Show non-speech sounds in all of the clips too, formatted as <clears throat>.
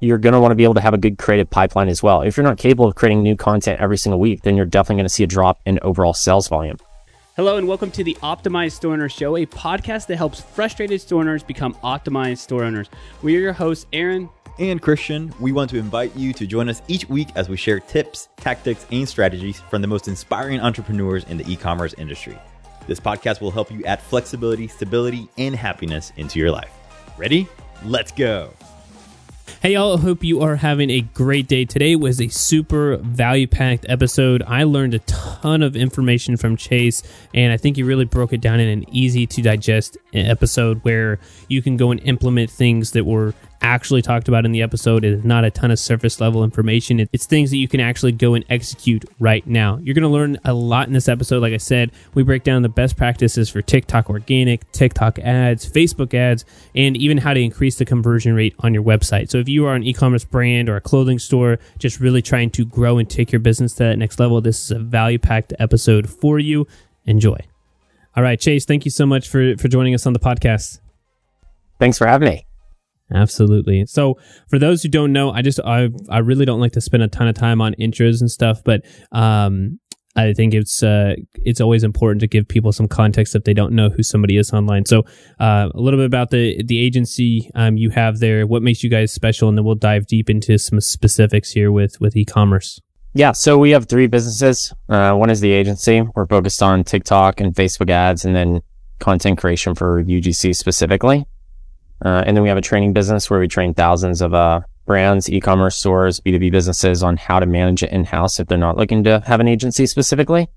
you're going to want to be able to have a good creative pipeline as well. If you're not capable of creating new content every single week, then you're definitely going to see a drop in overall sales volume. Hello and welcome to the Optimized Store Owner Show, a podcast that helps frustrated store owners become optimized store owners. We are your hosts, Aaron and Christian. We want to invite you to join us each week as we share tips, tactics, and strategies from the most inspiring entrepreneurs in the e commerce industry. This podcast will help you add flexibility, stability, and happiness into your life. Ready? Let's go. Hey, y'all, hope you are having a great day. Today was a super value packed episode. I learned a ton of information from Chase, and I think he really broke it down in an easy to digest episode where you can go and implement things that were actually talked about in the episode. It is not a ton of surface level information. It's things that you can actually go and execute right now. You're going to learn a lot in this episode. Like I said, we break down the best practices for TikTok organic, TikTok ads, Facebook ads, and even how to increase the conversion rate on your website. So if you are an e-commerce brand or a clothing store, just really trying to grow and take your business to that next level, this is a value packed episode for you. Enjoy. All right, Chase, thank you so much for, for joining us on the podcast. Thanks for having me. Absolutely. So for those who don't know, I just I I really don't like to spend a ton of time on intros and stuff, but um I think it's uh it's always important to give people some context if they don't know who somebody is online. So uh, a little bit about the the agency um you have there, what makes you guys special, and then we'll dive deep into some specifics here with with e-commerce. Yeah, so we have three businesses. Uh, one is the agency. We're focused on TikTok and Facebook ads, and then content creation for UGC specifically. Uh, and then we have a training business where we train thousands of uh, brands, e-commerce stores, B2B businesses on how to manage it in-house if they're not looking to have an agency specifically.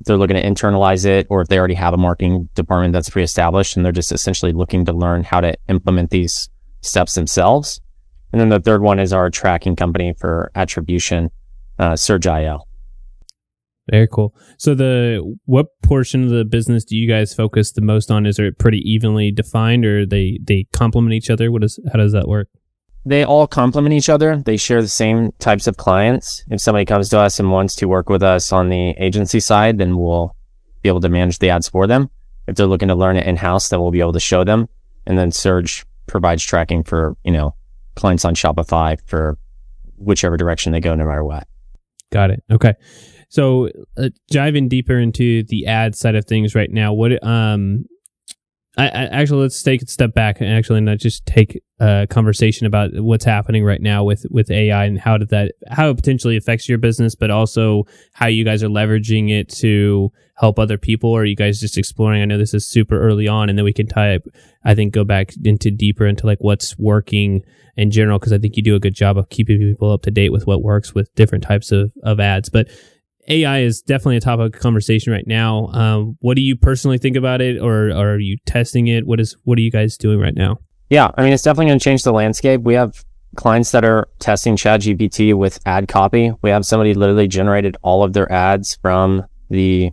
If they're looking to internalize it or if they already have a marketing department that's pre-established and they're just essentially looking to learn how to implement these steps themselves. And then the third one is our tracking company for attribution, uh, Sirge.io. Very cool. So the what portion of the business do you guys focus the most on? Is it pretty evenly defined, or they they complement each other? What is how does that work? They all complement each other. They share the same types of clients. If somebody comes to us and wants to work with us on the agency side, then we'll be able to manage the ads for them. If they're looking to learn it in house, then we'll be able to show them. And then Sirge provides tracking for you know clients on Shopify for whichever direction they go, no matter what. Got it. Okay. So uh, diving deeper into the ad side of things right now, what um, I, I, actually let's take a step back and actually not just take a conversation about what's happening right now with with AI and how did that how it potentially affects your business, but also how you guys are leveraging it to help other people. Or are you guys just exploring? I know this is super early on, and then we can type. I think go back into deeper into like what's working in general because I think you do a good job of keeping people up to date with what works with different types of of ads, but AI is definitely a topic of conversation right now. Um, what do you personally think about it, or, or, are you testing it? What is what are you guys doing right now? Yeah, I mean, it's definitely going to change the landscape. We have clients that are testing ChatGPT with ad copy. We have somebody literally generated all of their ads from the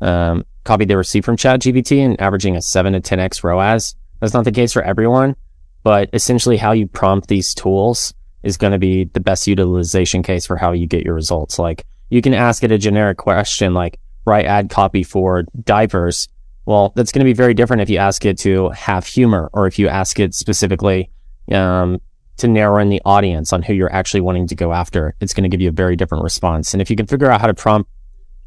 um, copy they received from ChatGPT and averaging a seven to ten x ROAS. That's not the case for everyone, but essentially, how you prompt these tools is going to be the best utilization case for how you get your results. Like you can ask it a generic question like write ad copy for diapers. Well, that's going to be very different if you ask it to have humor or if you ask it specifically um, to narrow in the audience on who you're actually wanting to go after. It's going to give you a very different response. And if you can figure out how to prompt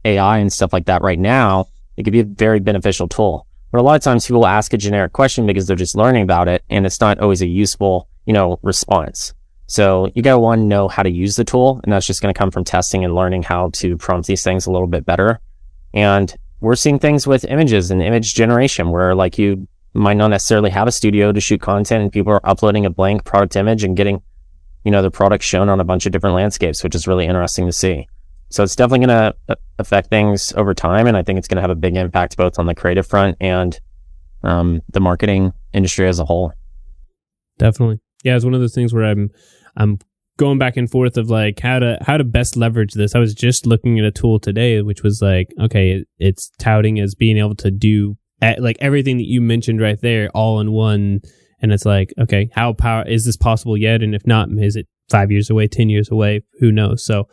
AI and stuff like that right now, it could be a very beneficial tool. But a lot of times people ask a generic question because they're just learning about it and it's not always a useful, you know, response. So you gotta one know how to use the tool, and that's just gonna come from testing and learning how to prompt these things a little bit better. And we're seeing things with images and image generation where like you might not necessarily have a studio to shoot content and people are uploading a blank product image and getting, you know, the product shown on a bunch of different landscapes, which is really interesting to see. So it's definitely going to affect things over time. And I think it's going to have a big impact both on the creative front and um, the marketing industry as a whole. Definitely. Yeah, it's one of those things where I'm I'm going back and forth of like how to how to best leverage this. I was just looking at a tool today, which was like, okay, it's touting as being able to do like everything that you mentioned right there, all in one. And it's like, okay, how power is this possible yet? And if not, is it five years away, ten years away? Who knows? So,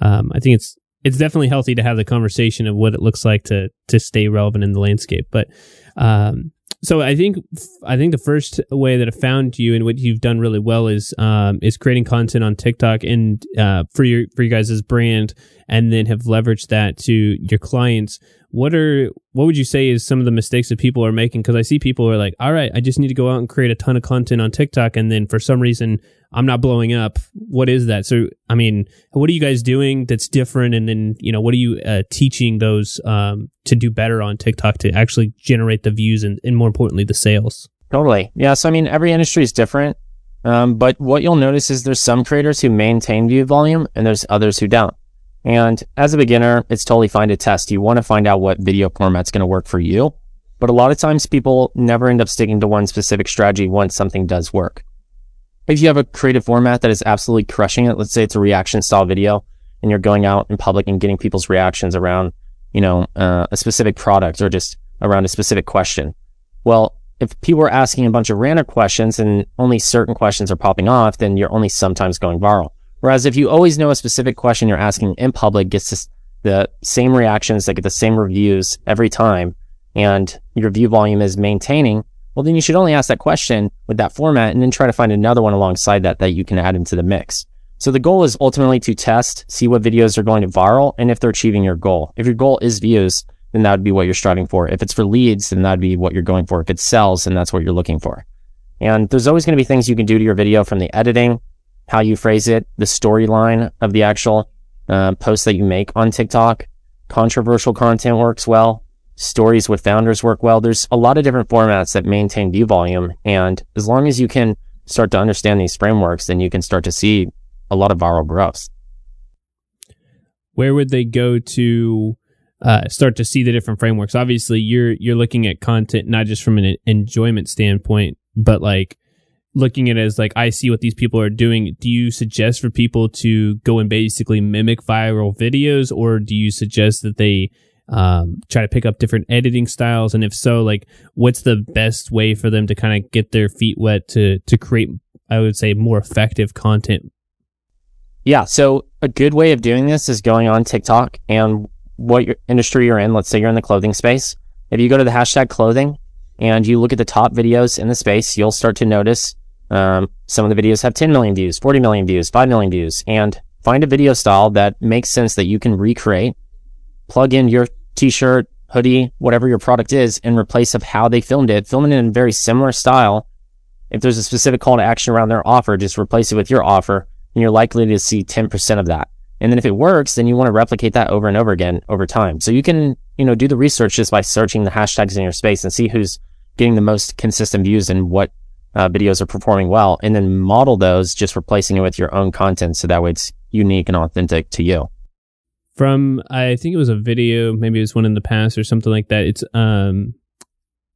um, I think it's it's definitely healthy to have the conversation of what it looks like to to stay relevant in the landscape. But um, so I think I think the first way that I found you and what you've done really well is um, is creating content on TikTok and uh, for your for you guys' as brand, and then have leveraged that to your clients. What are what would you say is some of the mistakes that people are making? Because I see people are like, all right, I just need to go out and create a ton of content on TikTok, and then for some reason I'm not blowing up. What is that? So, I mean, what are you guys doing that's different? And then, you know, what are you uh, teaching those um, to do better on TikTok to actually generate the views and, and more importantly, the sales? Totally. Yeah. So, I mean, every industry is different. Um, but what you'll notice is there's some creators who maintain view volume and there's others who don't. And as a beginner, it's totally fine to test. You want to find out what video format's going to work for you. But a lot of times people never end up sticking to one specific strategy once something does work if you have a creative format that is absolutely crushing it, let's say it's a reaction style video and you're going out in public and getting people's reactions around, you know, uh, a specific product or just around a specific question. Well, if people are asking a bunch of random questions and only certain questions are popping off, then you're only sometimes going viral. Whereas if you always know a specific question you're asking in public gets the same reactions, that get the same reviews every time, and your view volume is maintaining, well, then you should only ask that question with that format and then try to find another one alongside that that you can add into the mix. So the goal is ultimately to test, see what videos are going to viral and if they're achieving your goal. If your goal is views, then that would be what you're striving for. If it's for leads, then that'd be what you're going for. If it sells, then that's what you're looking for. And there's always going to be things you can do to your video from the editing, how you phrase it, the storyline of the actual uh, post that you make on TikTok. Controversial content works well stories with founders work well. There's a lot of different formats that maintain view volume. And as long as you can start to understand these frameworks, then you can start to see a lot of viral growth. Where would they go to uh, start to see the different frameworks? Obviously, you're you're looking at content not just from an enjoyment standpoint, but like looking at it as like I see what these people are doing. Do you suggest for people to go and basically mimic viral videos, or do you suggest that they um, try to pick up different editing styles? And if so, like what's the best way for them to kind of get their feet wet to, to create, I would say, more effective content? Yeah. So a good way of doing this is going on TikTok and what your industry you're in. Let's say you're in the clothing space. If you go to the hashtag clothing and you look at the top videos in the space, you'll start to notice um, some of the videos have 10 million views, 40 million views, 5 million views, and find a video style that makes sense that you can recreate, plug in your t-shirt, hoodie, whatever your product is in replace of how they filmed it. Film it in a very similar style. If there's a specific call to action around their offer, just replace it with your offer and you're likely to see 10% of that. And then if it works, then you want to replicate that over and over again over time. So you can, you know, do the research just by searching the hashtags in your space and see who's getting the most consistent views and what uh, videos are performing well and then model those just replacing it with your own content. So that way it's unique and authentic to you from I think it was a video, maybe it was one in the past or something like that. It's um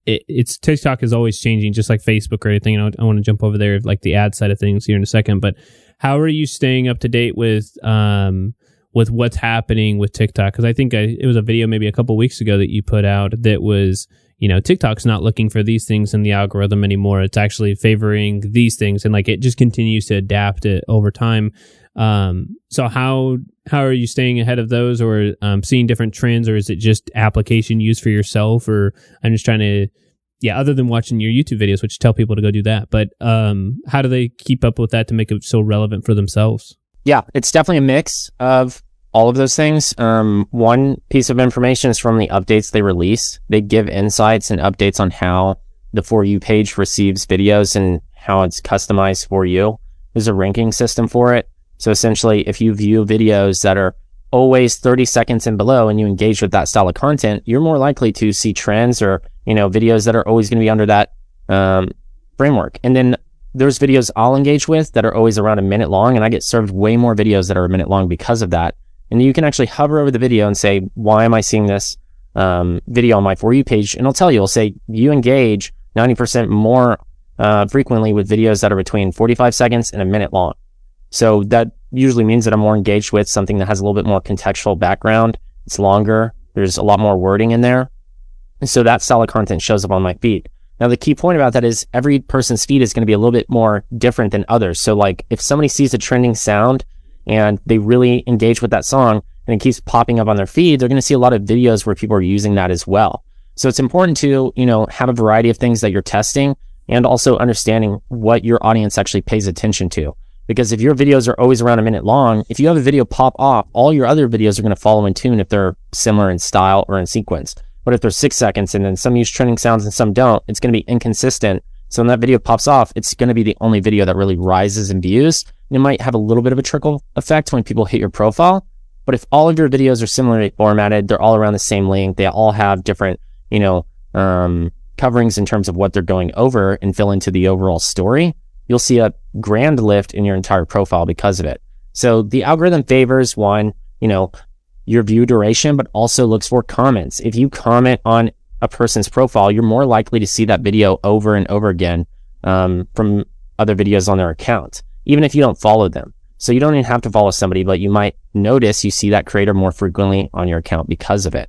it, it's TikTok is always changing, just like Facebook or anything. And I, I want to jump over there, like the ad side of things here in a second. But how are you staying up to date with um with what's happening with TikTok? Because I think I, it was a video maybe a couple weeks ago that you put out that was you know TikTok's not looking for these things in the algorithm anymore. It's actually favoring these things, and like it just continues to adapt it over time. Um, so how how are you staying ahead of those, or um, seeing different trends, or is it just application used for yourself? Or I'm just trying to, yeah, other than watching your YouTube videos, which tell people to go do that, but um, how do they keep up with that to make it so relevant for themselves? Yeah, it's definitely a mix of all of those things. Um, one piece of information is from the updates they release. They give insights and updates on how the For You page receives videos and how it's customized for you. There's a ranking system for it. So essentially, if you view videos that are always 30 seconds and below and you engage with that style of content, you're more likely to see trends or, you know, videos that are always going to be under that um, framework. And then there's videos I'll engage with that are always around a minute long, and I get served way more videos that are a minute long because of that. And you can actually hover over the video and say, why am I seeing this um, video on my For You page? And it'll tell you, it'll say, you engage 90% more uh, frequently with videos that are between 45 seconds and a minute long. So that usually means that I'm more engaged with something that has a little bit more contextual background. It's longer. There's a lot more wording in there. And so that solid content shows up on my feed. Now, the key point about that is every person's feed is going to be a little bit more different than others. So like if somebody sees a trending sound and they really engage with that song and it keeps popping up on their feed, they're going to see a lot of videos where people are using that as well. So it's important to, you know, have a variety of things that you're testing and also understanding what your audience actually pays attention to. Because if your videos are always around a minute long, if you have a video pop off, all your other videos are going to follow in tune if they're similar in style or in sequence. But if they're six seconds and then some use trending sounds and some don't, it's going to be inconsistent. So when that video pops off, it's going to be the only video that really rises in views. It might have a little bit of a trickle effect when people hit your profile. But if all of your videos are similarly formatted, they're all around the same length, they all have different, you know, um, coverings in terms of what they're going over and fill into the overall story, you'll see a grand lift in your entire profile because of it. So the algorithm favors one, you know, your view duration, but also looks for comments. If you comment on a person's profile, you're more likely to see that video over and over again um, from other videos on their account, even if you don't follow them. So you don't even have to follow somebody, but you might notice you see that creator more frequently on your account because of it.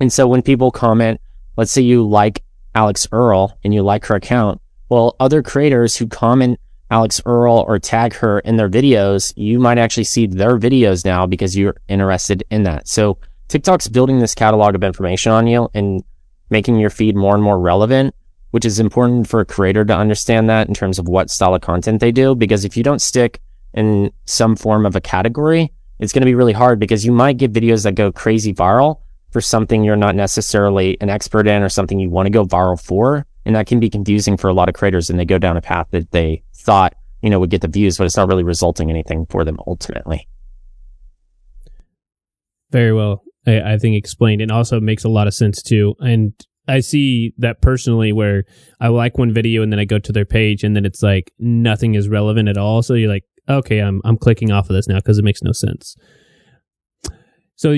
And so when people comment, let's say you like Alix Earle and you like her account, well, other creators who comment Alix Earle or tag her in their videos, you might actually see their videos now because you're interested in that. So TikTok's building this catalog of information on you and making your feed more and more relevant, which is important for a creator to understand that in terms of what style of content they do. Because if you don't stick in some form of a category, it's going to be really hard because you might get videos that go crazy viral for something you're not necessarily an expert in or something you want to go viral for. And that can be confusing for a lot of creators and they go down a path that they thought, you know, would get the views, but it's not really resulting in anything for them ultimately. Very well. I, I think explained and also makes a lot of sense too. And I see that personally where I like one video and then I go to their page and then it's like nothing is relevant at all. So you're like, okay, I'm I'm clicking off of this now because it makes no sense. So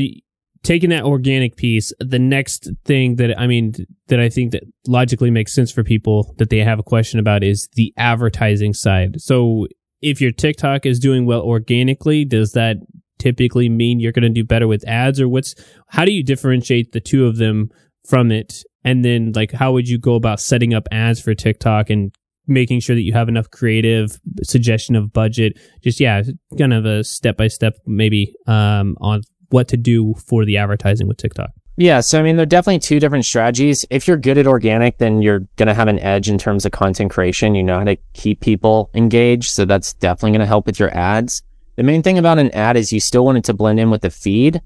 taking that organic piece, the next thing that I mean that I think that logically makes sense for people that they have a question about is the advertising side. So if your TikTok is doing well organically, does that typically mean you're going to do better with ads or what's how do you differentiate the two of them from it? And then like how would you go about setting up ads for TikTok and making sure that you have enough creative suggestion of budget just yeah kind of a step by step maybe um, on what to do for the advertising with TikTok? Yeah, so I mean, there are definitely two different strategies. If you're good at organic, then you're going to have an edge in terms of content creation. You know how to keep people engaged. So that's definitely going to help with your ads. The main thing about an ad is you still want it to blend in with the feed,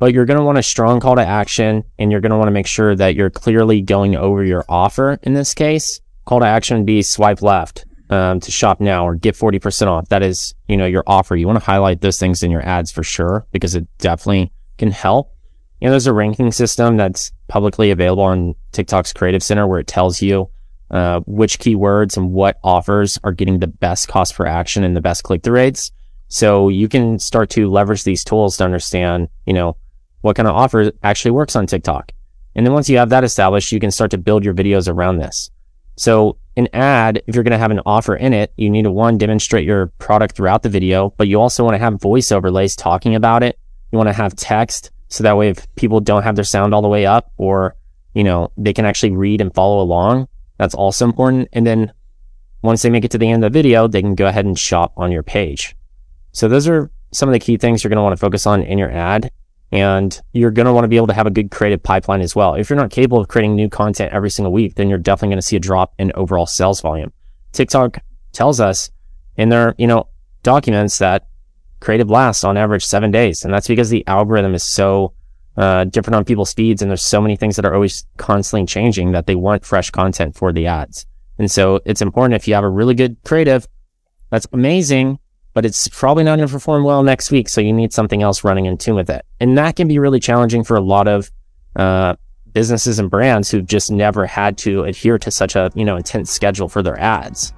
but you're going to want a strong call to action and you're going to want to make sure that you're clearly going over your offer. In this case, call to action would be swipe left um, to shop now or get 40% off. That is, you know, your offer. You want to highlight those things in your ads for sure because it definitely can help. You know, there's a ranking system that's publicly available on TikTok's Creative Center where it tells you uh, which keywords and what offers are getting the best cost per action and the best click through rates. So you can start to leverage these tools to understand, you know, what kind of offer actually works on TikTok. And then once you have that established, you can start to build your videos around this. So an ad, if you're going to have an offer in it, you need to one, demonstrate your product throughout the video, but you also want to have voice overlays talking about it. You want to have text. So that way, if people don't have their sound all the way up or, you know, they can actually read and follow along. That's also important. And then once they make it to the end of the video, they can go ahead and shop on your page. So those are some of the key things you're going to want to focus on in your ad and you're going to want to be able to have a good creative pipeline as well. If you're not capable of creating new content every single week, then you're definitely going to see a drop in overall sales volume. TikTok tells us in their, you know, documents that creative lasts on average seven days. And that's because the algorithm is so uh, different on people's feeds. And there's so many things that are always constantly changing that they want fresh content for the ads. And so it's important if you have a really good creative, that's amazing but it's probably not going to perform well next week. So you need something else running in tune with it. And that can be really challenging for a lot of, uh, businesses and brands who've just never had to adhere to such a, you know, intense schedule for their ads.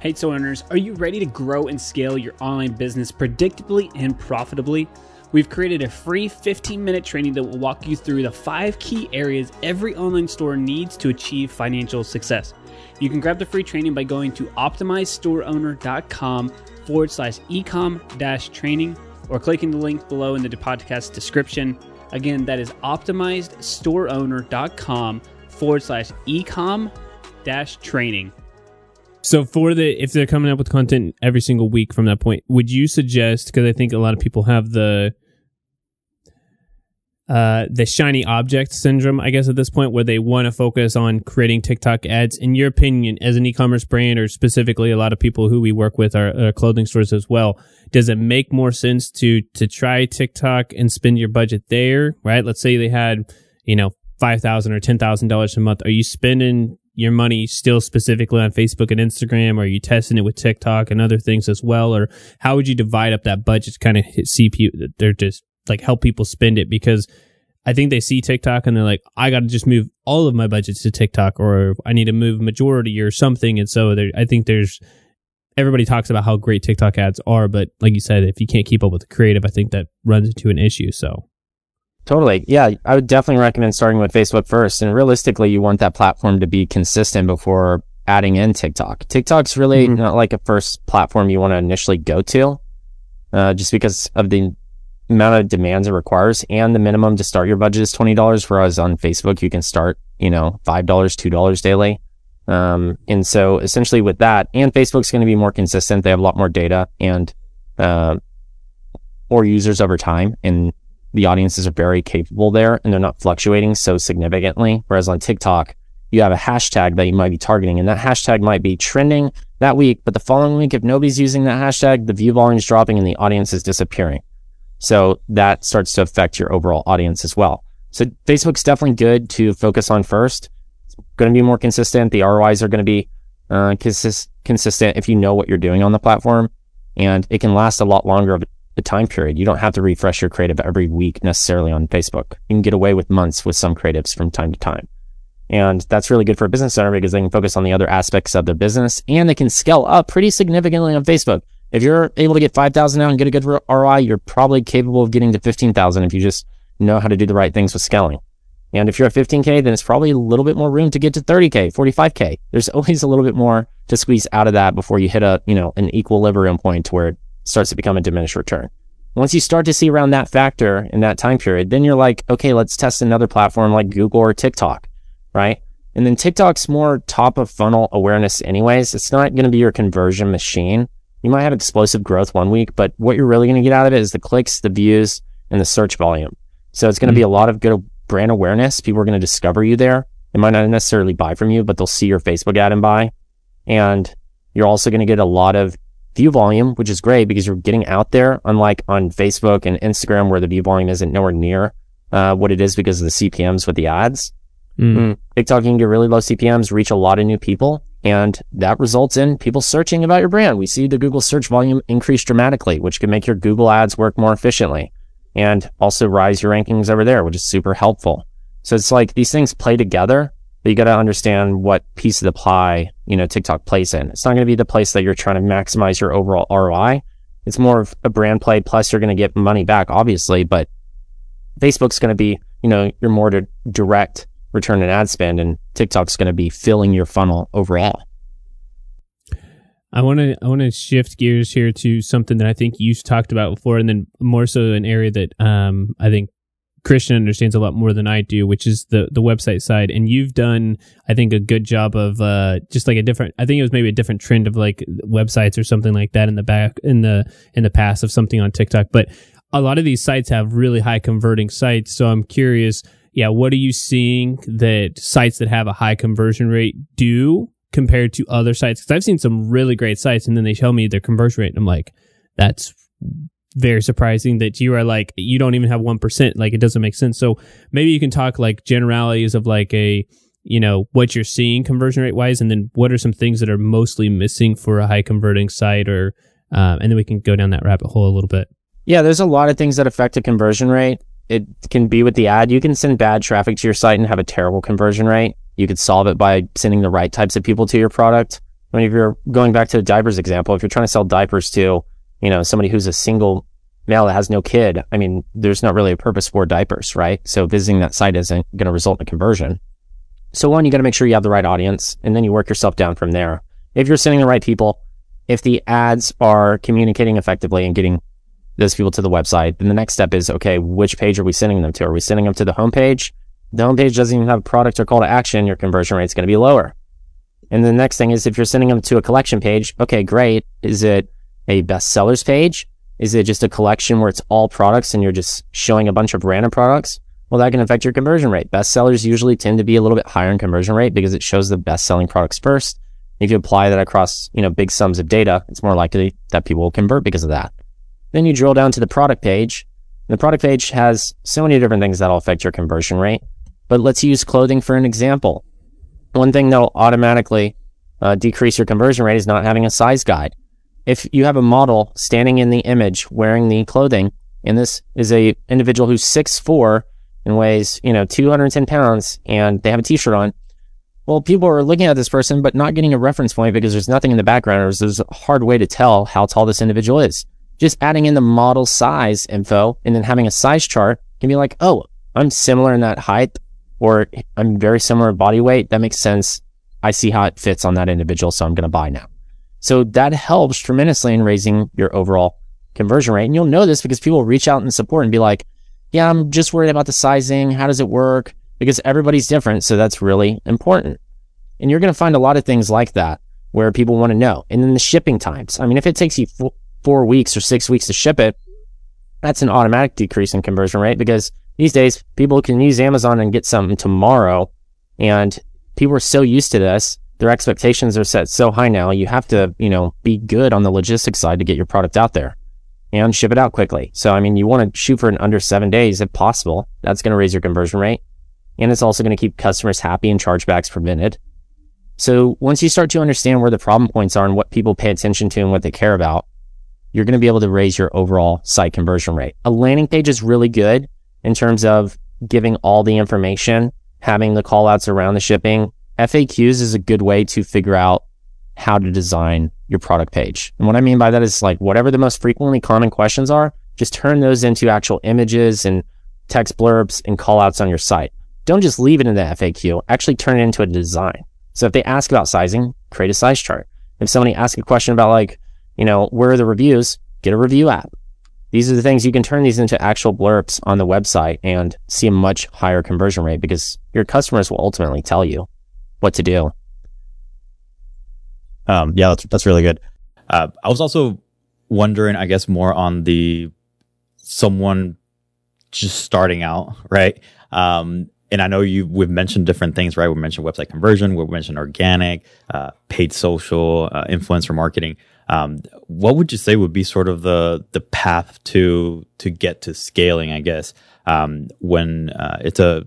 Hey, store owners, are you ready to grow and scale your online business predictably and profitably? We've created a free 15 minute training that will walk you through the five key areas every online store needs to achieve financial success. You can grab the free training by going to optimizestoreowner.com forward slash ecom dash training or clicking the link below in the podcast description. Again, that is optimizedstoreowner.com forward slash ecom dash training. So for the if they're coming up with content every single week from that point, would you suggest because I think a lot of people have the uh, the shiny object syndrome, I guess, at this point, where they want to focus on creating TikTok ads. In your opinion, as an e-commerce brand, or specifically a lot of people who we work with are, are clothing stores as well, does it make more sense to to try TikTok and spend your budget there? Right? Let's say they had, you know, five thousand or ten thousand dollars a month. Are you spending your money still specifically on Facebook and Instagram? Or are you testing it with TikTok and other things as well? Or how would you divide up that budget kind of hit CPU? They're just like help people spend it because I think they see TikTok and they're like, I got to just move all of my budgets to TikTok or I need to move majority or something. And so I think there's, everybody talks about how great TikTok ads are, but like you said, if you can't keep up with the creative, I think that runs into an issue. So Totally. Yeah, I would definitely recommend starting with Facebook first. And realistically, you want that platform to be consistent before adding in TikTok. TikTok's really mm-hmm. not like a first platform you want to initially go to, uh, just because of the amount of demands it requires and the minimum to start your budget is $20 whereas on facebook you can start you know $5 $2 daily. Um, and so essentially with that and facebook's going to be more consistent they have a lot more data and uh, more users over time and the audiences are very capable there and they're not fluctuating so significantly. Whereas on tiktok you have a hashtag that you might be targeting and that hashtag might be trending that week but the following week if nobody's using that hashtag the view volume is dropping and the audience is disappearing so that starts to affect your overall audience as well. So Facebook's definitely good to focus on first. It's going to be more consistent. The ROIs are going to be uh, consist- consistent if you know what you're doing on the platform, and it can last a lot longer of a time period. You don't have to refresh your creative every week necessarily on Facebook. You can get away with months with some creatives from time to time. And that's really good for a business owner because they can focus on the other aspects of their business and they can scale up pretty significantly on Facebook. If you're able to get 5,000 now and get a good ROI, you're probably capable of getting to 15,000 if you just know how to do the right things with scaling. And if you're at 15K, then it's probably a little bit more room to get to 30K, 45K. There's <laughs> always a little bit more to squeeze out of that before you hit a, you know, an equilibrium point where it starts to become a diminished return. Once you start to see around that factor in that time period, then you're like, okay, let's test another platform like Google or TikTok, right? And then TikTok's more top of funnel awareness anyways. It's not going to be your conversion machine. You might have explosive growth one week, but what you're really going to get out of it is the clicks, the views, and the search volume. So it's going to mm-hmm. be a lot of good brand awareness. People are going to discover you there. They might not necessarily buy from you, but they'll see your Facebook ad and buy. And you're also going to get a lot of view volume, which is great because you're getting out there, unlike on Facebook and Instagram where the view volume isn't nowhere near uh, what it is because of the CPMs with the ads. Mm. Mm. TikTok can get really low CPMs, reach a lot of new people, and that results in people searching about your brand. We see the Google search volume increase dramatically, which can make your Google ads work more efficiently and also rise your rankings over there, which is super helpful. So it's like these things play together, but you got to understand what piece of the pie, you know, TikTok plays in. It's not going to be the place that you're trying to maximize your overall ROI. It's more of a brand play. Plus you're going to get money back, obviously, but Facebook's going to be, you know, your more direct return on ad spend, and TikTok's going to be filling your funnel overall. I want to I want to shift gears here to something that I think you've talked about before, and then more so an area that um, I think Christian understands a lot more than I do, which is the the website side. And you've done, I think, a good job of uh, just like a different. I think it was maybe a different trend of like websites or something like that in the back in the in the past of something on TikTok. But a lot of these sites have really high converting sites, so I'm curious yeah, what are you seeing that sites that have a high conversion rate do compared to other sites? Because I've seen some really great sites, and then they tell me their conversion rate, and I'm like, that's very surprising that you are like you don't even have one percent. Like it doesn't make sense. So maybe you can talk like generalities of like a you know what you're seeing conversion rate wise, and then what are some things that are mostly missing for a high converting site, or um, and then we can go down that rabbit hole a little bit. Yeah, there's a lot of things that affect a conversion rate it can be with the ad. You can send bad traffic to your site and have a terrible conversion rate. You could solve it by sending the right types of people to your product. I mean, if you're going back to the diapers example, if you're trying to sell diapers to, you know, somebody who's a single male that has no kid, I mean, there's not really a purpose for diapers, right? So visiting that site isn't going to result in a conversion. So one, you got to make sure you have the right audience and then you work yourself down from there. If you're sending the right people, if the ads are communicating effectively and getting those people to the website. Then the next step is, okay, which page are we sending them to? Are we sending them to the homepage? The homepage doesn't even have a product or call to action. Your conversion rate is going to be lower. And the next thing is if you're sending them to a collection page, okay, great. Is it a bestsellers page? Is it just a collection where it's all products and you're just showing a bunch of random products? Well, that can affect your conversion rate. Bestsellers usually tend to be a little bit higher in conversion rate because it shows the best selling products first. If you apply that across, you know, big sums of data, it's more likely that people will convert because of that. Then you drill down to the product page. The product page has so many different things that'll affect your conversion rate. But let's use clothing for an example. One thing that'll automatically uh, decrease your conversion rate is not having a size guide. If you have a model standing in the image wearing the clothing, and this is a individual who's 6'4 and weighs, you know, 210 pounds and they have a t-shirt on, well, people are looking at this person, but not getting a reference point because there's nothing in the background or there's a hard way to tell how tall this individual is. Just adding in the model size info and then having a size chart can be like, oh, I'm similar in that height or I'm very similar in body weight. That makes sense. I see how it fits on that individual. So I'm going to buy now. So that helps tremendously in raising your overall conversion rate. And you'll know this because people reach out and support and be like, yeah, I'm just worried about the sizing. How does it work? because everybody's different. So that's really important. And you're going to find a lot of things like that where people want to know. And then the shipping times. I mean, if it takes you four weeks or six weeks to ship it, that's an automatic decrease in conversion rate because these days people can use Amazon and get something tomorrow. And people are so used to this. Their expectations are set so high now. You have to, you know, be good on the logistics side to get your product out there and ship it out quickly. So, I mean, you want to shoot for an under seven days if possible. That's going to raise your conversion rate and it's also going to keep customers happy and chargebacks prevented. So once you start to understand where the problem points are and what people pay attention to and what they care about, you're going to be able to raise your overall site conversion rate. A landing page is really good in terms of giving all the information, having the callouts around the shipping. FAQs is a good way to figure out how to design your product page. And what I mean by that is like whatever the most frequently common questions are, just turn those into actual images and text blurbs and callouts on your site don't just leave it in the FAQ, actually turn it into a design. So if they ask about sizing, create a size chart. If somebody asks a question about like, you know, where are the reviews, get a review app. These are the things you can turn these into actual blurbs on the website and see a much higher conversion rate because your customers will ultimately tell you what to do. Um, yeah, that's, that's really good. Uh, I was also wondering, I guess, more on the someone just starting out, right? Um, and I know you we've mentioned different things, right? We mentioned website conversion, we mentioned organic, uh, paid social, uh, influencer marketing. Um, what would you say would be sort of the the path to to get to scaling? I guess um, when uh, it's a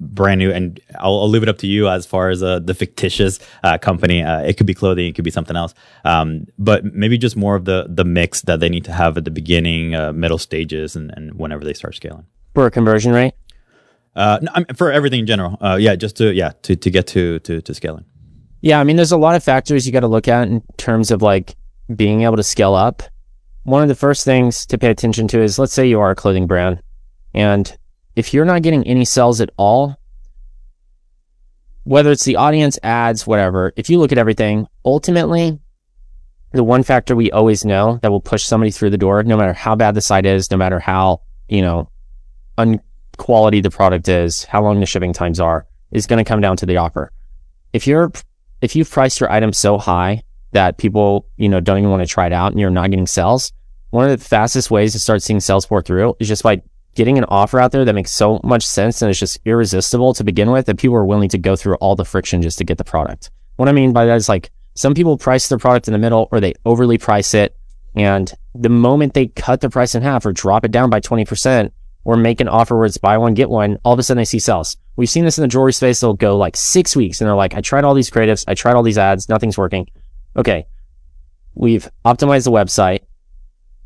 brand new, and I'll, I'll, leave it up to you as far as uh, the fictitious uh, company. Uh, it could be clothing, it could be something else, um, but maybe just more of the the mix that they need to have at the beginning, uh, middle stages, and, and whenever they start scaling. For a conversion rate. Uh, no, I mean, for everything in general. Uh, yeah, just to yeah to to get to to to scaling. Yeah, I mean, there's a lot of factors you got to look at in terms of like being able to scale up. One of the first things to pay attention to is let's say you are a clothing brand, and if you're not getting any sales at all, whether it's the audience, ads, whatever, if you look at everything, ultimately, the one factor we always know that will push somebody through the door, no matter how bad the site is, no matter how, you know, unquality the product is, how long the shipping times are, is going to come down to the offer. If you're, if you've priced your item so high that people, you know, don't even want to try it out and you're not getting sales, one of the fastest ways to start seeing sales pour through is just by getting an offer out there that makes so much sense and it's just irresistible to begin with that people are willing to go through all the friction just to get the product. What I mean by that is like some people price their product in the middle or they overly price it. And the moment they cut the price in half or drop it down by 20%, or make an offer where it's buy one, get one, all of a sudden they see sales. We've seen this in the jewelry space. They'll go like six weeks and they're like, I tried all these creatives. I tried all these ads. Nothing's working. Okay. We've optimized the website.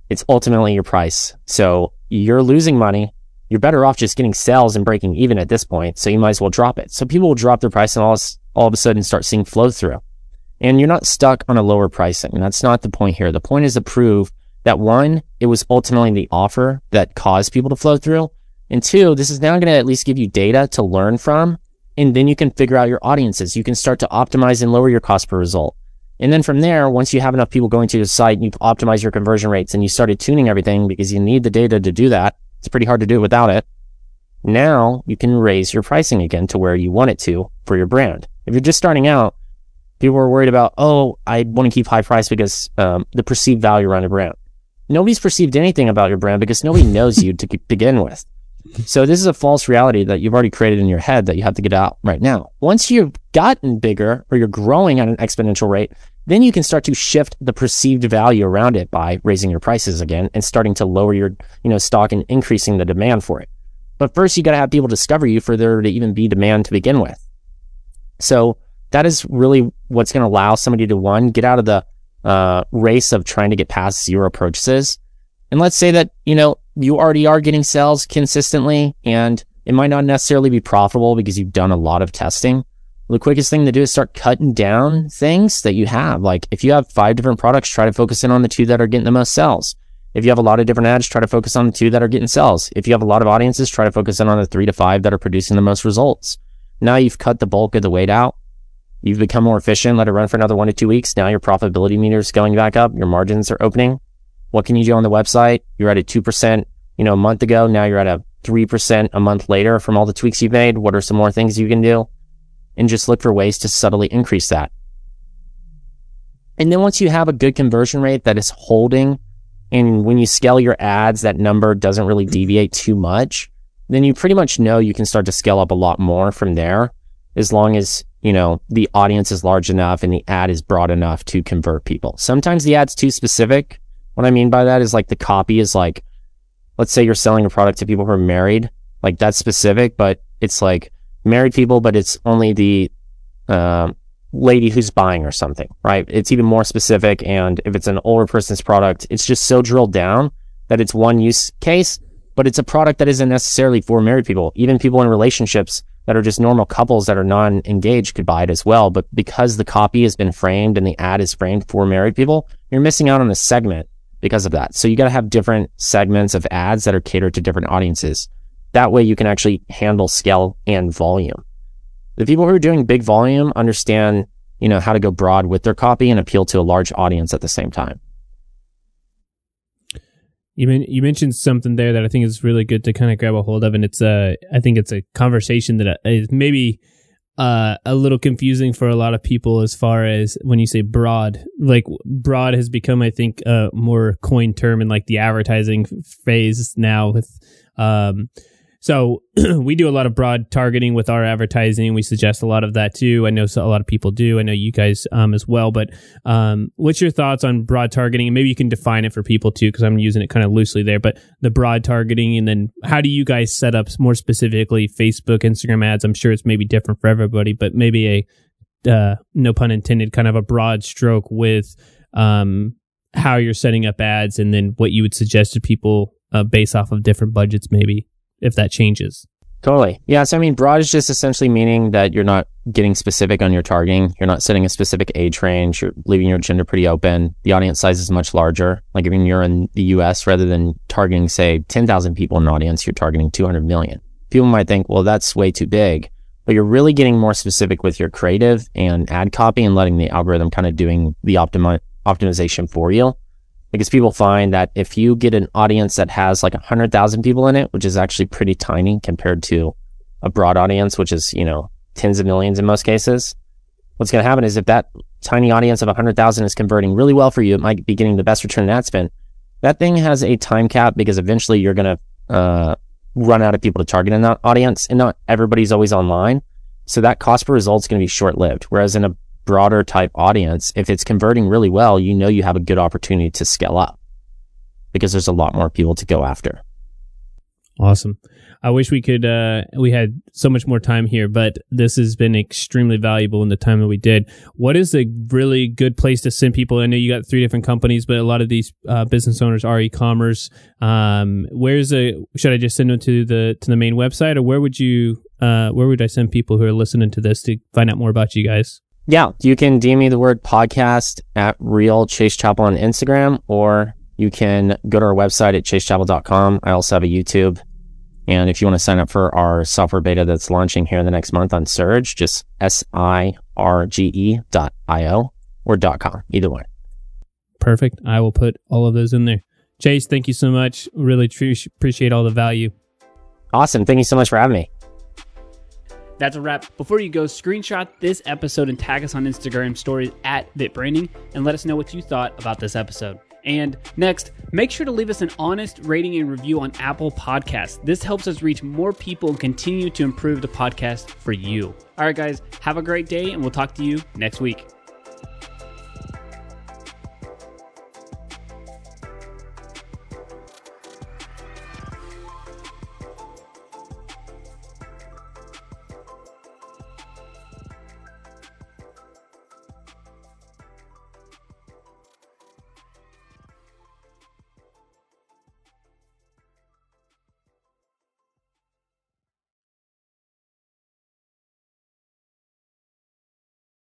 It's ultimately your price. So you're losing money. You're better off just getting sales and breaking even at this point. So you might as well drop it. So people will drop their price and all, all of a sudden start seeing flow through. And you're not stuck on a lower pricing. That's not the point here. The point is to prove that one, it was ultimately the offer that caused people to flow through. And two, this is now going to at least give you data to learn from. And then you can figure out your audiences. You can start to optimize and lower your cost per result. And then from there, once you have enough people going to your site and you've optimized your conversion rates and you started tuning everything because you need the data to do that. It's pretty hard to do without it. Now you can raise your pricing again to where you want it to for your brand. If you're just starting out, People are worried about, oh, I want to keep high price because um, the perceived value around a brand. Nobody's perceived anything about your brand because nobody knows you to begin with. So this is a false reality that you've already created in your head that you have to get out right now. Once you've gotten bigger or you're growing at an exponential rate, then you can start to shift the perceived value around it by raising your prices again and starting to lower your, you know, stock and increasing the demand for it. But first you got to have people discover you for there to even be demand to begin with. So that is really what's going to allow somebody to one, get out of the uh, race of trying to get past zero purchases. And let's say that, you know, you already are getting sales consistently and it might not necessarily be profitable because you've done a lot of testing. The quickest thing to do is start cutting down things that you have. Like if you have five different products, try to focus in on the two that are getting the most sales. If you have a lot of different ads, try to focus on the two that are getting sales. If you have a lot of audiences, try to focus in on the three to five that are producing the most results. Now you've cut the bulk of the weight out. You've become more efficient. Let it run for another one to two weeks. Now your profitability meter is going back up. Your margins are opening. What can you do on the website? You're at a 2%, you know, a month ago. Now you're at a 3% a month later from all the tweaks you've made. What are some more things you can do? And just look for ways to subtly increase that. And then once you have a good conversion rate that is holding and when you scale your ads, that number doesn't really deviate too much, then you pretty much know you can start to scale up a lot more from there as long as you know, the audience is large enough and the ad is broad enough to convert people. Sometimes the ad's too specific. What I mean by that is like the copy is like, let's say you're selling a product to people who are married, like that's specific, but it's like married people, but it's only the, uh, lady who's buying or something, right? It's even more specific. And if it's an older person's product, it's just so drilled down that it's one use case, but it's a product that isn't necessarily for married people. Even people in relationships that are just normal couples that are non-engaged could buy it as well. But because the copy has been framed and the ad is framed for married people, you're missing out on a segment because of that. So you got to have different segments of ads that are catered to different audiences. That way you can actually handle scale and volume. The people who are doing big volume understand, you know, how to go broad with their copy and appeal to a large audience at the same time. You mean, you mentioned something there that I think is really good to kind of grab a hold of, and it's a I think it's a conversation that uh, is maybe uh, a little confusing for a lot of people as far as when you say broad. Like broad has become, I think, a more coined term in like the advertising phase now with um, so <clears throat> we do a lot of broad targeting with our advertising. We suggest a lot of that too. I know a lot of people do. I know you guys um, as well. But um, what's your thoughts on broad targeting? And maybe you can define it for people too, because I'm using it kind of loosely there. But the broad targeting, and then how do you guys set up more specifically Facebook, Instagram ads? I'm sure it's maybe different for everybody, but maybe a uh, no pun intended, kind of a broad stroke with um, how you're setting up ads, and then what you would suggest to people uh, based off of different budgets, maybe if that changes. Totally. Yeah. So, I mean, broad is just essentially meaning that you're not getting specific on your targeting. You're not setting a specific age range. You're leaving your gender pretty open. The audience size is much larger. Like, I mean, you're in the US rather than targeting, say, 10,000 people in an audience, you're targeting 200 million. People might think, well, that's way too big, but you're really getting more specific with your creative and ad copy and letting the algorithm kind of doing the optimi- optimization for you because people find that if you get an audience that has like 100,000 people in it, which is actually pretty tiny compared to a broad audience, which is, you know, tens of millions in most cases, what's going to happen is if that tiny audience of 100,000 is converting really well for you, it might be getting the best return on ad spend. That thing has a time cap because eventually you're going to uh, run out of people to target in that audience and not everybody's always online. So that cost per result is going to be short lived. Whereas in a broader type audience, if it's converting really well, you know you have a good opportunity to scale up because there's a lot more people to go after. Awesome. I wish we could, uh, we had so much more time here, but this has been extremely valuable in the time that we did. What is a really good place to send people? I know you got three different companies, but a lot of these uh, business owners are e-commerce. Um, where's a, should I just send them to the, to the main website or where would you, uh, where would I send people who are listening to this to find out more about you guys? Yeah, you can DM me the word podcast at real Chase Chappell on Instagram, or you can go to our website at chasechappell.com. I also have a YouTube. And if you want to sign up for our software beta that's launching here in the next month on Sirge, just S-I-R-G-E dot I-O or dot com, either way. Perfect. I will put all of those in there. Chase, thank you so much. Really appreciate all the value. Awesome. Thank you so much for having me. That's a wrap. Before you go, screenshot this episode and tag us on Instagram stories at BitBranding and let us know what you thought about this episode. And next, make sure to leave us an honest rating and review on Apple Podcasts. This helps us reach more people and continue to improve the podcast for you. All right, guys, have a great day, and we'll talk to you next week.